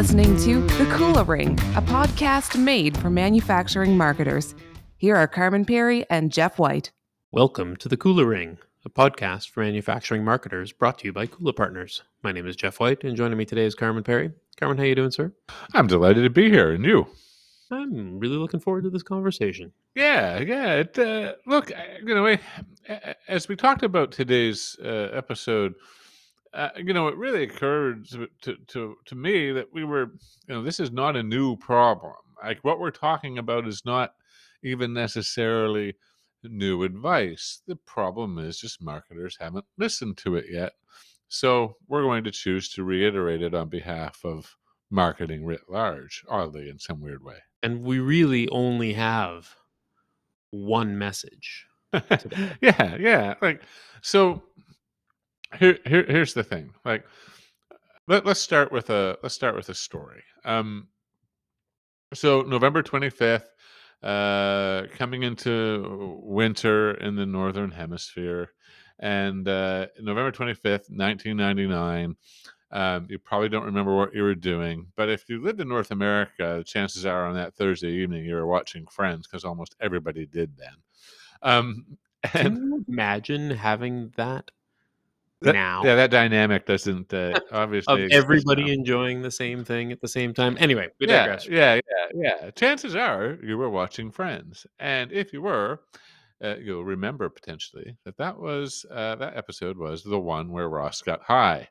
listening to The Kula Ring, a podcast made for manufacturing marketers. Here are Carman Pirie and Jeff White. Welcome to the Kula Ring, a podcast for manufacturing marketers brought to you by Kula Partners. My name is Jeff White, and joining me today is Carman Pirie. Carman, how you doing, sir? I'm delighted to be here, and you? I'm really looking forward to this conversation. Yeah, yeah. It, uh, look, you know, as we talked about today's uh, episode, uh, you know, it really occurred to, to, to to me that we were, you know, this is not a new problem. Like what we're talking about is not even necessarily new advice. The problem is just marketers haven't listened to it yet. So we're going to choose to reiterate it on behalf of marketing writ large, oddly, in some weird way. And we really only have one message. yeah, yeah. Like so here, here here's the thing. Like let, let's start with a let's start with a story. Um so November 25th, uh coming into winter in the northern hemisphere and uh November 25th, 1999 um, you probably don't remember what you were doing, but if you lived in North America, chances are on that Thursday evening you were watching Friends because almost everybody did then. Um, and Can you imagine having that, that now? Yeah, that dynamic doesn't uh, obviously of everybody enjoying the same thing at the same time. Anyway, we yeah, digress. Yeah, yeah, yeah. Chances are you were watching Friends, and if you were, uh, you'll remember potentially that that was uh, that episode was the one where Ross got high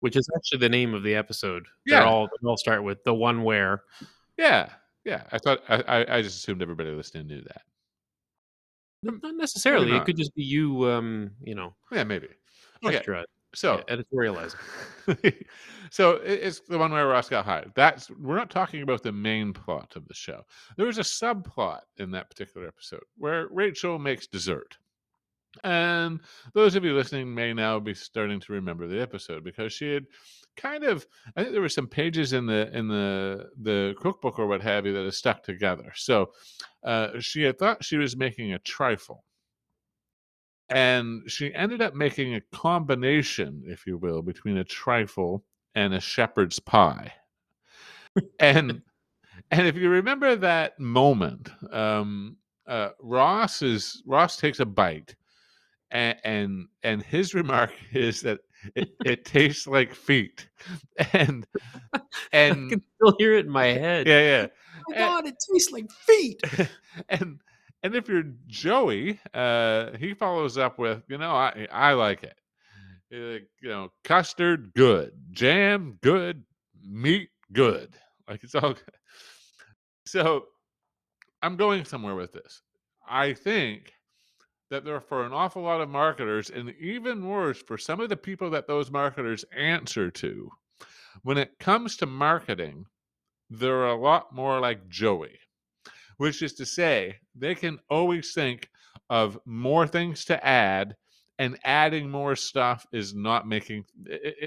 which is actually the name of the episode. Yeah, They're all they all start with the one where. Yeah, yeah. I thought I, I just assumed everybody listening knew that. Not necessarily. Not. It could just be you. Um, you know. Yeah, maybe. Okay. Extra, so yeah, editorializing. so it's the one where Ross got hired. That's we're not talking about the main plot of the show. There was a subplot in that particular episode where Rachel makes dessert. And those of you listening may now be starting to remember the episode because she had kind of I think there were some pages in the in the the cookbook or what have you that is stuck together. So uh, she had thought she was making a trifle. And she ended up making a combination, if you will, between a trifle and a shepherd's pie. and and if you remember that moment, um, uh, Ross is Ross takes a bite and and, and his remark is that it, it tastes like feet. And and I can still hear it in my head. Yeah yeah. Oh my god it tastes like feet. And and if you're joey uh he follows up with you know i i like it. Uh, you know custard good. Jam good. Meat good. Like it's all good. So i'm going somewhere with this. I think that there are for an awful lot of marketers, and even worse, for some of the people that those marketers answer to, when it comes to marketing, they're a lot more like Joey, which is to say, they can always think of more things to add, and adding more stuff is not making,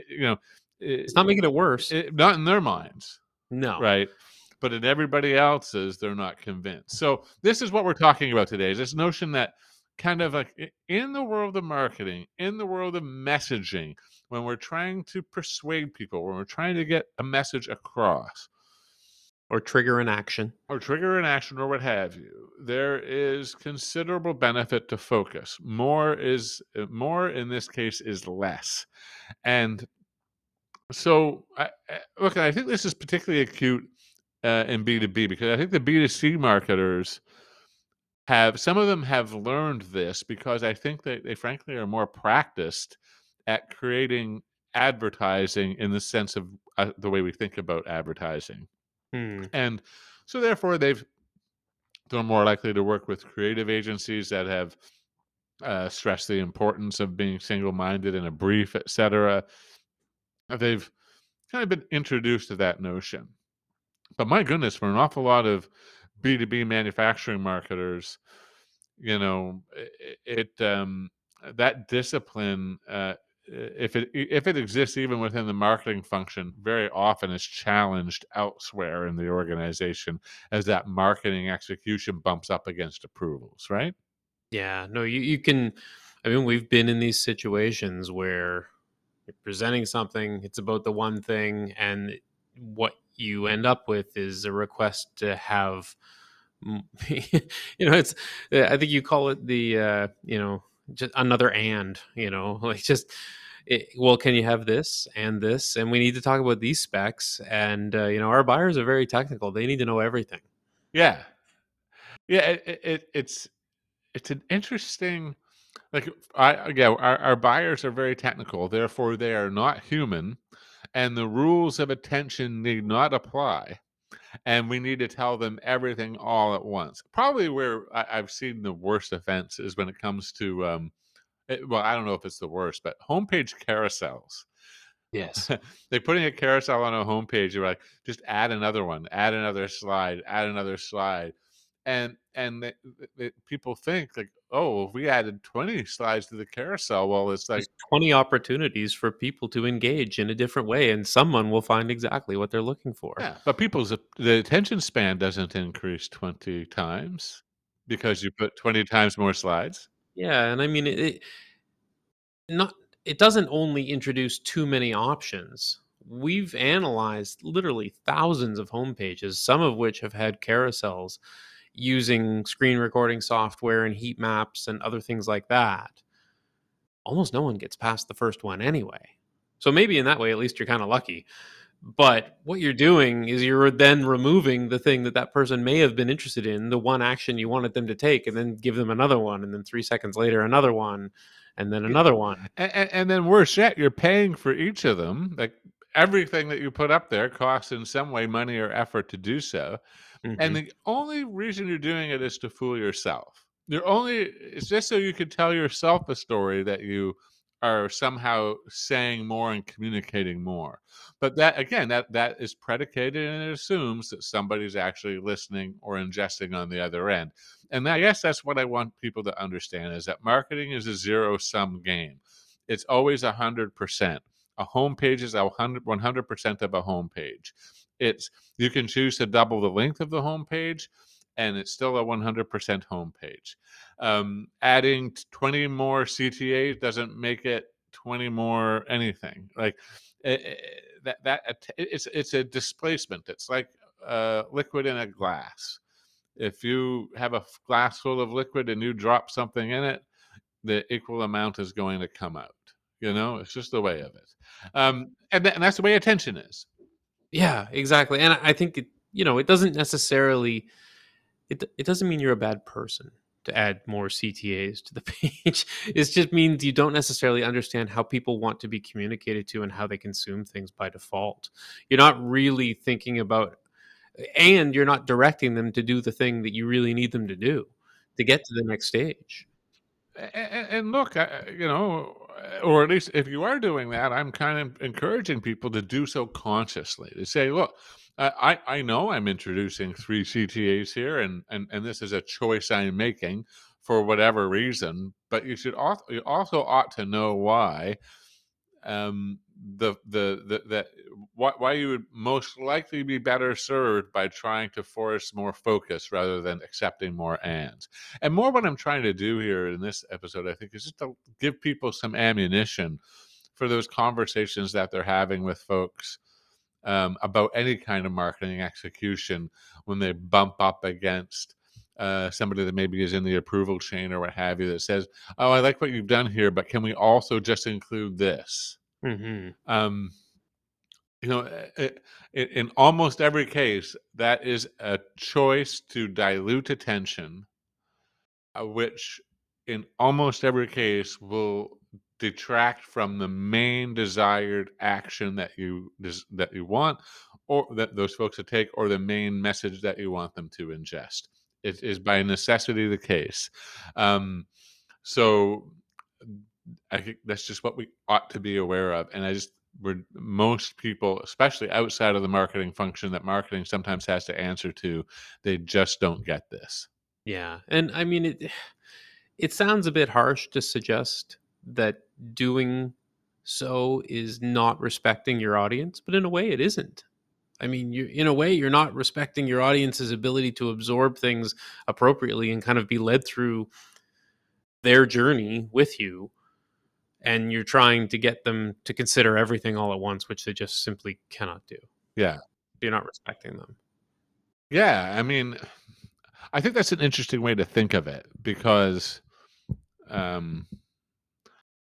you know, it's not making it worse. It, not in their minds. No. Right but in everybody else's they're not convinced so this is what we're talking about today is this notion that kind of like in the world of marketing, in the world of messaging, when we're trying to persuade people, when we're trying to get a message across, or trigger an action, or trigger an action, or what have you, there is considerable benefit to focus. More is uh, more in this case is less, and so I, look, I think this is particularly acute uh, in B two B because I think the B two C marketers have some of them have learned this because I think that they frankly are more practiced at creating advertising in the sense of uh, the way we think about advertising. Hmm. And so therefore they've they're more likely to work with creative agencies that have uh, stressed the importance of being single-minded in a brief, etc. They've kind of been introduced to that notion. But my goodness, for an awful lot of B2B manufacturing marketers, you know, it, it um, that discipline, uh, if it if it exists even within the marketing function, very often is challenged elsewhere in the organization as that marketing execution bumps up against approvals, right? Yeah, no, you, you can. I mean, we've been in these situations where you're presenting something, it's about the one thing, and what you end up with is a request to have you know it's i think you call it the uh you know just another and you know like just it, well can you have this and this? And we need to talk about these specs and uh, you know our buyers are very technical they need to know everything. Yeah. Yeah it, it, it's it's an interesting like i again our, our buyers are very technical therefore they are not human and the rules of attention need not apply and we need to tell them everything all at once. Probably where I, have seen the worst offense is when it comes to, um, it, well, I don't know if it's the worst, but homepage carousels. Yes. They're putting a carousel on a homepage. You're like, just add another one, add another slide, add another slide and and people think like oh if we added 20 slides to the carousel well it's like There's 20 opportunities for people to engage in a different way and someone will find exactly what they're looking for. Yeah but people's the attention span doesn't increase 20 times because you put 20 times more slides? Yeah and i mean it, it not it doesn't only introduce too many options. We've analyzed literally thousands of homepages some of which have had carousels using screen recording software and heat maps and other things like that, almost no one gets past the first one anyway. So maybe in that way, at least you're kind of lucky. But what you're doing is you're then removing the thing that that person may have been interested in, the one action you wanted them to take, and then give them another one, and then three seconds later, another one, and then another one. And, and, and then worse yet, you're paying for each of them. Like everything that you put up there costs in some way money or effort to do so. Mm-hmm. And the only reason you're doing it is to fool yourself. You're only it's just so you can tell yourself a story that you are somehow saying more and communicating more. But that again, that that is predicated and it assumes that somebody's actually listening or ingesting on the other end. And I guess that's what I want people to understand is that marketing is a zero sum game. It's always a hundred percent. A homepage is a hundred one hundred percent of a homepage. It's you can choose to double the length of the home page, and it's still a 100% home page. Um, adding 20 more CTAs doesn't make it 20 more anything. Like it, eh, it, eh, that, that it's it's a displacement. It's like uh, liquid in a glass. If you have a glass full of liquid and you drop something in it, the equal amount is going to come out. You know, it's just the way of it. Um, and, th- and that's the way attention is. Yeah, exactly. And I think it, you know, it doesn't necessarily it it doesn't mean you're a bad person to add more CTAs to the page. it just means you don't necessarily understand how people want to be communicated to and how they consume things by default. You're not really thinking about and you're not directing them to do the thing that you really need them to do to get to the next stage. And, look, you know, or at least if you are doing that, I'm kind of encouraging people to do so consciously. To say, look, I, I know I'm introducing three CTAs here, and, and, and this is a choice I'm making for whatever reason, but you should also, you also ought to know why um, the the the why, why you would most likely be better served by trying to force more focus rather than accepting more ands. And more what I'm trying to do here in this episode, I think, is just to give people some ammunition for those conversations that they're having with folks um, about any kind of marketing execution when they bump up against uh, somebody that maybe is in the approval chain or what have you that says, "Oh, I like what you've done here, but can we also just include this?" Mm-hmm. Um, you know, it, it, in almost every case, that is a choice to dilute attention, uh, which in almost every case will detract from the main desired action that you that you want or that those folks to take or the main message that you want them to ingest it is by necessity the case. Um, so I think that's just what we ought to be aware of. And I just, we're most people, especially outside of the marketing function that marketing sometimes has to answer to, they just don't get this. Yeah. And I mean, it, it sounds a bit harsh to suggest that doing so is not respecting your audience, but in a way it isn't. I mean, you in a way you're not respecting your audience's ability to absorb things appropriately and kind of be led through their journey with you and you're trying to get them to consider everything all at once which they just simply cannot do. Yeah. you're not respecting them. Yeah, I mean, I think that's an interesting way to think of it because, um,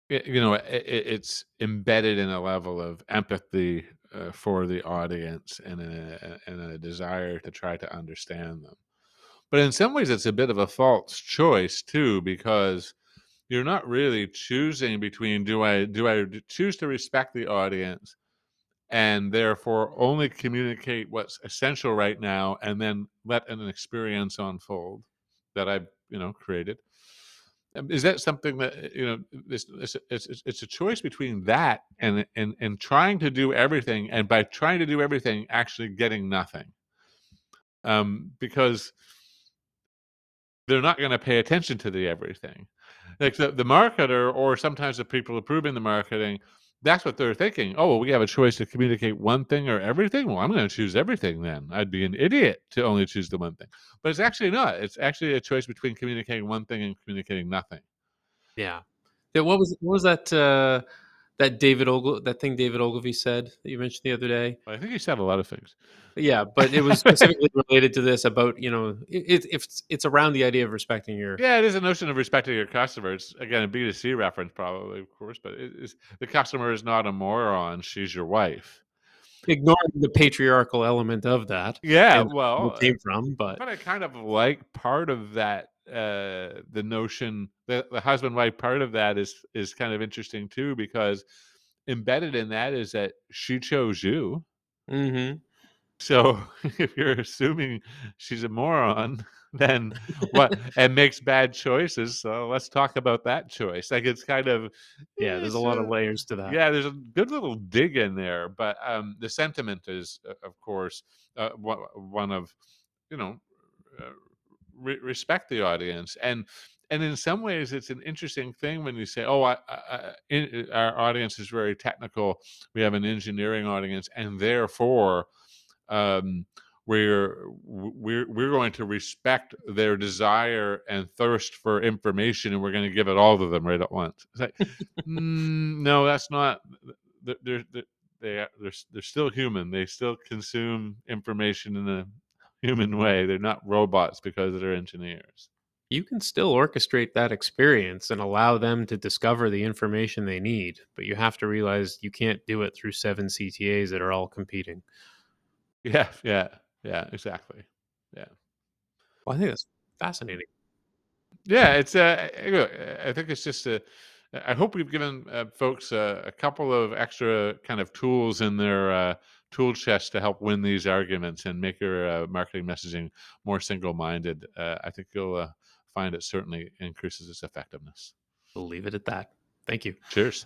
it, you know, it, it's embedded in a level of empathy uh, for the audience and a, and a desire to try to understand them. But in some ways, it's a bit of a false choice too, because you're not really choosing between do I do I choose to respect the audience and therefore only communicate what's essential right now and then let an experience unfold that I've you know created. Um, is that something that you know? It's, it's, it's, it's a choice between that and and and trying to do everything, and by trying to do everything, actually getting nothing. Um, because they're not going to pay attention to the everything. Like the, the marketer, or sometimes the people approving the marketing, that's what they're thinking. Oh, well, we have a choice to communicate one thing or everything. Well, I'm going to choose everything then. I'd be an idiot to only choose the one thing. But it's actually not. It's actually a choice between communicating one thing and communicating nothing. Yeah. Yeah. What was what was that? Uh, that David Ogle that thing David Ogilvy said that you mentioned the other day. I think he said a lot of things. Yeah, but it was specifically related to this about you know it, it's it's around the idea of respecting your yeah it is a notion of respecting your customers again a B two C reference probably of course but it is the customer is not a moron she's your wife ignoring the patriarchal element of that yeah well came from but but I kind of like part of that uh the notion the, the husband wife part of that is is kind of interesting too because embedded in that is that she chose you. Mm-hmm. so if you're assuming she's a moron then what and makes bad choices so let's talk about that choice. Like it's kind of yeah there's a lot of layers to that. yeah there's a good little dig in there but um the sentiment is of course uh, one of you know uh, re- respect the audience and and in some ways it's an interesting thing when you say oh I, I, in, our audience is very technical we have an engineering audience and therefore um, we're we're we're going to respect their desire and thirst for information and we're going to give it all to them right at once. Like, mm, no that's not they're, they're, they're, they're still human they still consume information in a human way. They're not robots because they're engineers. You can still orchestrate that experience and allow them to discover the information they need, but you have to realize you can't do it through seven CTAs that are all competing. Yeah, yeah, yeah, exactly. Yeah. Well, I think that's fascinating. Yeah, it's. Uh, I think it's just a. I hope we've given uh, folks uh, a couple of extra kind of tools in their uh, tool chest to help win these arguments and make your uh, marketing messaging more single-minded. Uh, I think you'll uh, find it certainly increases its effectiveness. We'll leave it at that. Thank you. Cheers.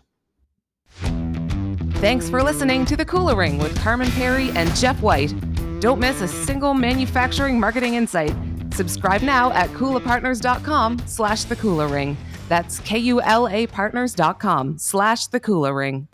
Thanks for listening to The Kula Ring with Carman Pirie and Jeff White. Don't miss a single manufacturing marketing insight. Subscribe now at kulapartners.com slash the Kula Ring. That's K-U-L-A partners.com slash the Kula Ring.